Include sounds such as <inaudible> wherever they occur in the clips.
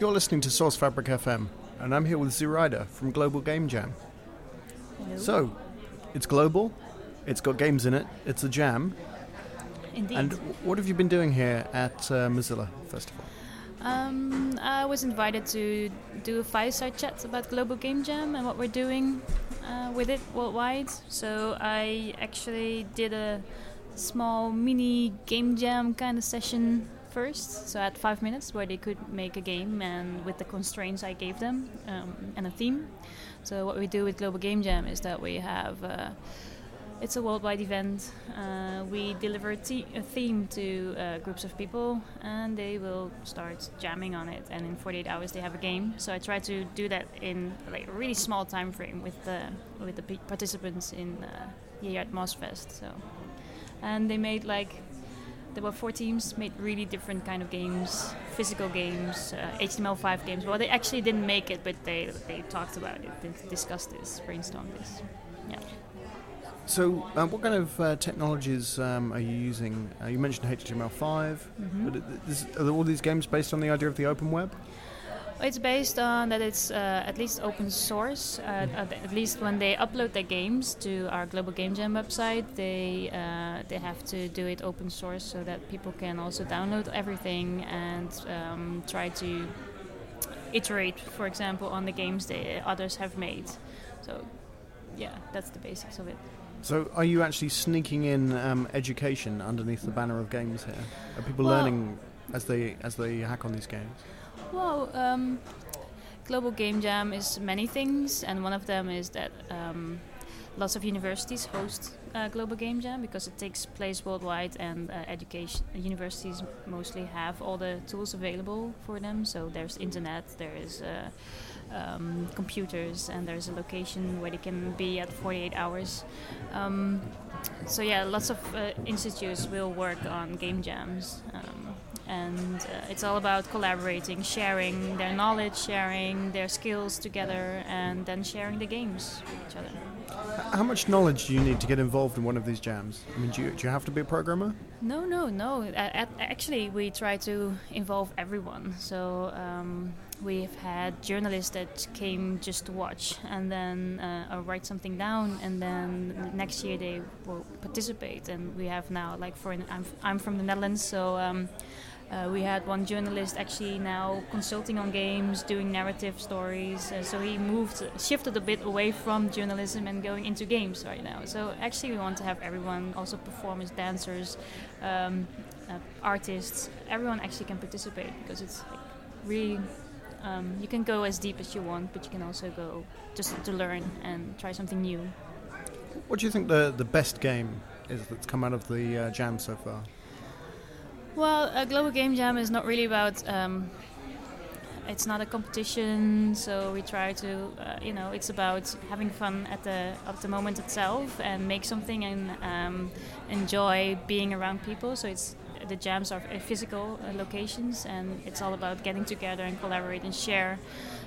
You're listening to Sourcefabric FM, and I'm here with Zuraida from Global Game Jam. Hello. So, it's global, it's got games in it, it's a jam. Indeed. And what have you been doing here at uh, Mozilla Festival? um, I was invited to do a fireside chat about Global Game Jam and what we're doing uh, with it worldwide. So I actually did a small mini game jam kind of session first. So had five minutes where they could make a game and with the constraints I gave them um, and a theme. So what we do with Global Game Jam is that we have. Uh, it's a worldwide event. Uh, we deliver a, te- a theme to uh, groups of people, and they will start jamming on it. And in 48 hours, they have a game. So I try to do that in like a really small time frame with the with the pe- participants in uh, at MozFest. So, and they made like there were four teams made really different kind of games, physical games, uh, HTML5 games. Well, they actually didn't make it, but they they talked about it, they discussed this, brainstormed this. Yeah. So, uh, what kind of uh, technologies um, are you using? Uh, you mentioned HTML5, Mhm. but is, are all these games based on the idea of the open web? It's based on that it's uh, at least open source. Uh, at at least when they upload their games to our Global Game Jam website, they uh, they have to do it open source so that people can also download everything and um, try to iterate, for example, on the games that others have made. So, yeah, that's the basics of it. So, are you actually sneaking in um, education underneath the banner of games here? Are people Well- learning as they as they hack on these games? Well, um, Global Game Jam is many things, and one of them is that um, lots of universities host uh, Global Game Jam because it takes place worldwide, and uh, education universities mostly have all the tools available for them. So there's internet, there is. Uh, um, computers and there's a location where they can be at 48 hours. Um, so yeah, lots of uh, institutes will work on game jams, um, and uh, it's all about collaborating, sharing their knowledge, sharing their skills together, and then sharing the games with each other. How much knowledge do you need to get involved in one of these jams? I mean, do you, do you have to be a programmer? No, no, no. Actually, we try to involve everyone. So um, we've had journalists that came just to watch and then uh, or write something down, and then next year they will participate. And we have now, like, for an, I'm, I'm from the Netherlands, so. Um, uh, we had one journalist actually now consulting on games, doing narrative stories. Uh, so he moved, shifted a bit away from journalism and going into games right now. So actually, we want to have everyone, also performers, dancers, um, uh, artists. Everyone actually can participate because it's like really. Um, you can go as deep as you want, but you can also go just to learn and try something new. What do you think the, the best game is that's come out of the uh, jam so far? Well, a global game jam is not really about. Um, it's not a competition, so we try to, uh, you know, it's about having fun at the at the moment itself and make something and um, enjoy being around people. So it's the jams are physical uh, locations, and it's all about getting together and collaborate and share.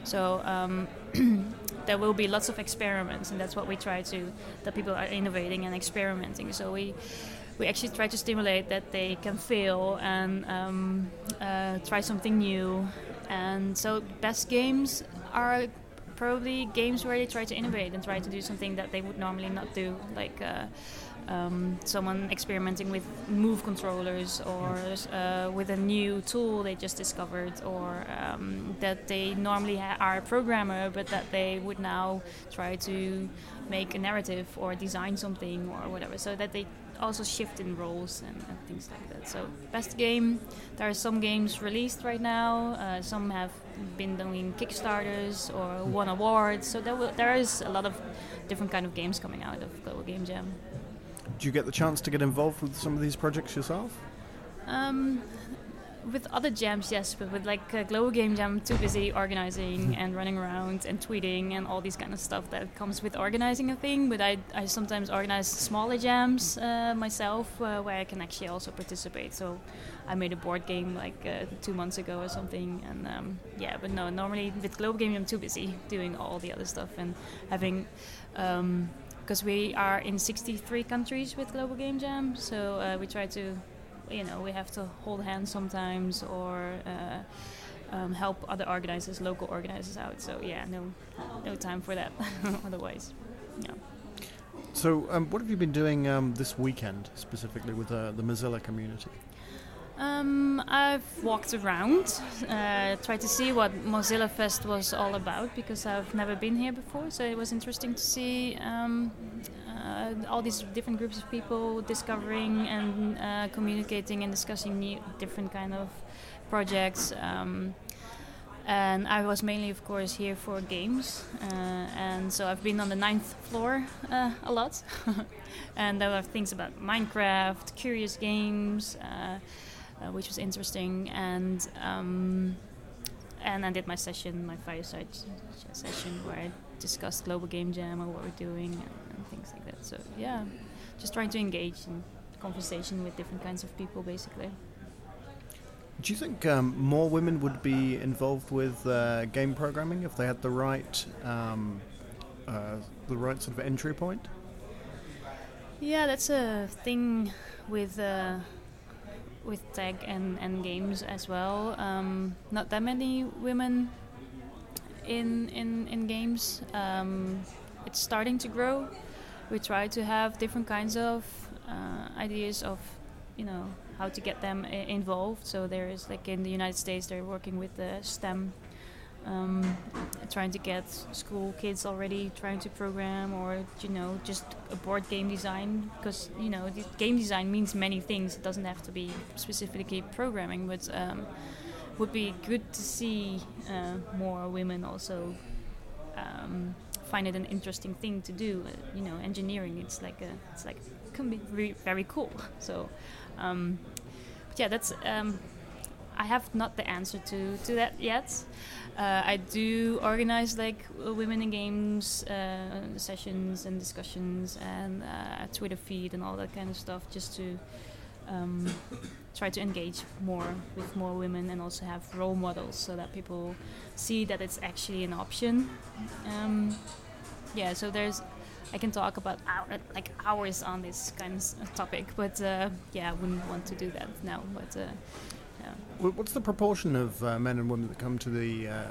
So um, <clears throat> there will be lots of experiments, and that's what we try to. That people are innovating and experimenting. So we we actually try to stimulate that they can fail and um, uh, try something new. And so, best games are probably games where they try to innovate and try to do something that they would normally not do, like. Uh, um, someone experimenting with move controllers or uh, with a new tool they just discovered, or um, that they normally ha- are a programmer but that they would now try to make a narrative or design something or whatever, so that they also shift in roles and, and things like that. So, best game, there are some games released right now, uh, some have been doing Kickstarters or won awards, so there, will, there is a lot of different kind of games coming out of Global Game Jam. Do you get the chance to get involved with some of these projects yourself? Um, with other jams, yes, but with like uh, Global Game Jam, I'm too busy organizing and running around and tweeting and all these kind of stuff that comes with organizing a thing. But I, I sometimes organize smaller jams uh, myself uh, where I can actually also participate. So I made a board game like uh, two months ago or something, and um, yeah. But no, normally with Global Game Jam, I'm too busy doing all the other stuff and having. Um, because we are in 63 countries with Global Game Jam, so uh, we try to, you know, we have to hold hands sometimes or uh, um, help other organizers, local organizers out. So yeah, no, no time for that. <laughs> Otherwise, yeah. So, um, what have you been doing um, this weekend specifically with uh, the Mozilla community? Um, I've walked around, uh, tried to see what Mozilla Fest was all about because I've never been here before. So it was interesting to see um, uh, all these different groups of people discovering and uh, communicating and discussing new, different kind of projects. Um, and I was mainly, of course, here for games, uh, and so I've been on the ninth floor uh, a lot, <laughs> and there were things about Minecraft, curious games, uh, uh, which was interesting, and um, and I did my session, my fireside session, where I discussed Global Game Jam and what we're doing and, things like that. So yeah, just trying to engage in conversation with different kinds of people, basically. Do you think um, more women would be involved with uh, game programming if they had the right, um, uh, the right sort of entry point? Yeah, that's a thing with uh, with tech and, and games as well. Um, not that many women in in in games. It's starting to grow. We try to have different kinds of uh, ideas of, you know, how to get them I- involved. So there is like in the United States, they're working with the STEM, um, trying to get school kids already trying to program, or you know, just a board game design because you know, game design means many things. It doesn't have to be specifically programming, but um, would be good to see uh, more women also. Um, find it an interesting thing to do. Uh, you know, engineering. It's like a, it's like can be very cool. <laughs> So, um, but yeah, that's. Um, I have not the answer to, to that yet. Uh, I do organize like uh, women in games uh, sessions and discussions and uh, a Twitter feed and all that kind of stuff, just to um, try to engage more with more women and also have role models so that people see that it's actually an option. Um, yeah, so there's I can talk about hour, like hours on this kind of topic, but uh, yeah, I wouldn't want to do that now. But uh, yeah. What's the proportion of uh, men and women that come to the uh,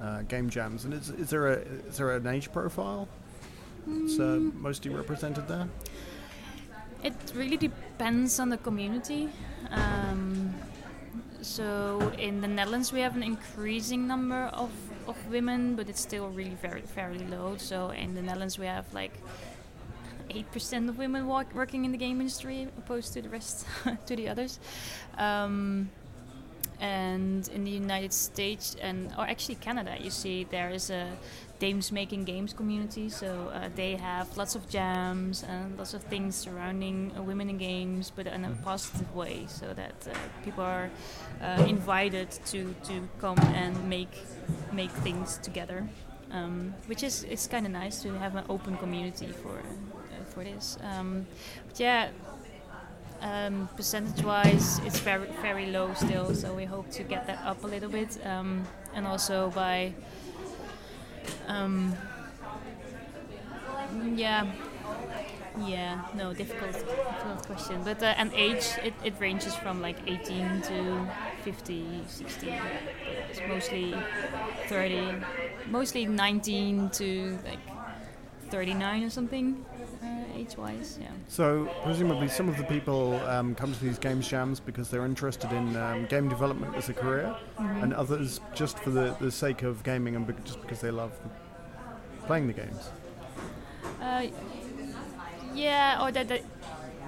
uh, game jams, and is, is there a is there an age profile that's uh, mostly represented there? It really depends on the community. Um, so in the Netherlands, we have an increasing number of, of women, but it's still really very fairly low. So in the Netherlands, we have like eight percent of women walk, working in the game industry, opposed to the rest, <laughs> to the others. Um, and in the United States and or actually Canada, you see there is a Dames making games community. So uh, they have lots of jams and lots of things surrounding uh, women in games, but in a positive way, so that uh, people are uh, invited to to come and make make things together. Um, which is it's kind of nice to have an open community for uh, for this. Um, but yeah, um, percentage-wise, it's very very low still. So we hope to get that up a little bit, um, and also by um, yeah, yeah, no, difficult, difficult question. But uh, an age, it, it ranges from like 18 to 50, 60. It's mostly 30, mostly 19 to like 39 or something, age-wise. Yeah. So presumably, some of the people um, come to these game jams because they're interested in um, game development as a career, and others just for the, the sake of gaming and bec- just because they love playing the games. Uh, yeah, or that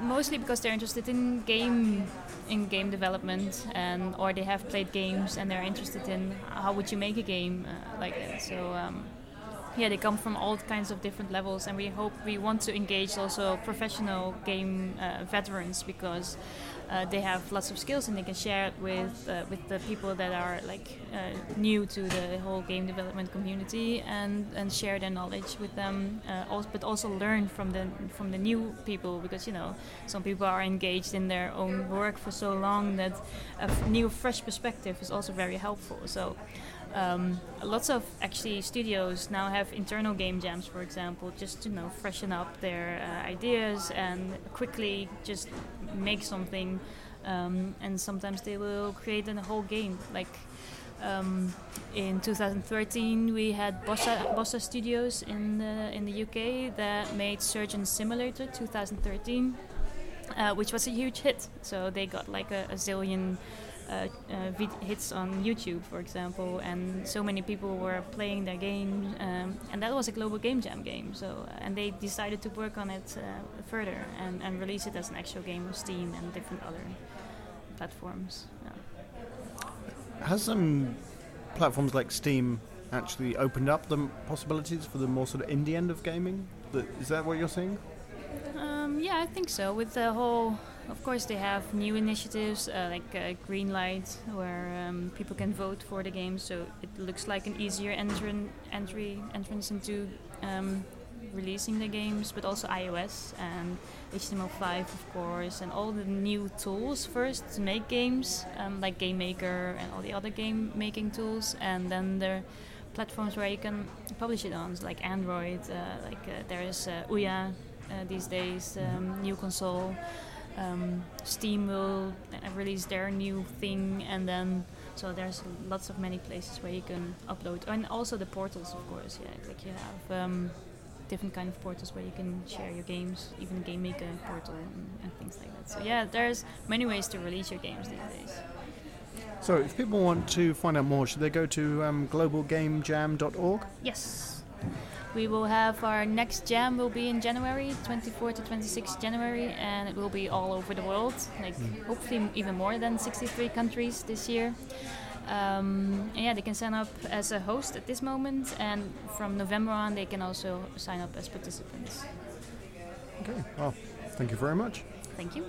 mostly because they're interested in game in game development and or they have played games and they're interested in how would you make a game uh, like that. So um, yeah, they come from all kinds of different levels, and we hope we want to engage also professional game uh, veterans because uh, they have lots of skills and they can share it with uh, with the people that are like uh, new to the whole game development community and and share their knowledge with them, uh, also, but also learn from the from the new people because you know some people are engaged in their own work for so long that a f- new fresh perspective is also very helpful. So. Um, lots of actually studios now have internal game jams, for example, just to you know freshen up their uh, ideas and quickly just make something. Um, and sometimes they will create a whole game. Like Um, in 2013, we had Bossa, Bossa Studios in the, in the UK that made Surgeon Simulator 2013, uh, which was a huge hit. So they got like a, a zillion uh, uh, hits on YouTube, for example, and so many people were playing their game, um, and that was a global game jam game. So, uh, and they decided to work on it uh, further and, and release it as an actual game on Steam and different other platforms. Yeah. Has some platforms like Steam actually opened up the possibilities for the more sort of indie end of gaming? Is that what you're seeing? Um, yeah, I think so. With the whole, of course, they have new initiatives uh, like uh, Greenlight, where um, people can vote for the game, so it looks like an easier entran- entry entrance into um, releasing the games, but also iOS and HTML5, of course, and all the new tools first to make games, um, like Game Maker and all the other game making tools, and then the platforms where you can publish it on, like Android, uh, like uh, there is uh, Ouya uh, these days, um, new console. Um, Steam will release their new thing, and then so there's lots of many places where you can upload, and also the portals, of course. Yeah, like you have um, different kind of portals where you can share your games, even Game Maker portal and, and things like that. So yeah, there's many ways to release your games these days. So if people want to find out more, should they go to um, globalgamejam.org? Yes. We will have our next jam will be in January, 24 to 26 January, and it will be all over the world, like mm. hopefully even more than 63 countries this year. Um, and yeah, they can sign up as a host at this moment, and from November on, they can also sign up as participants. Okay, well, thank you very much. Thank you.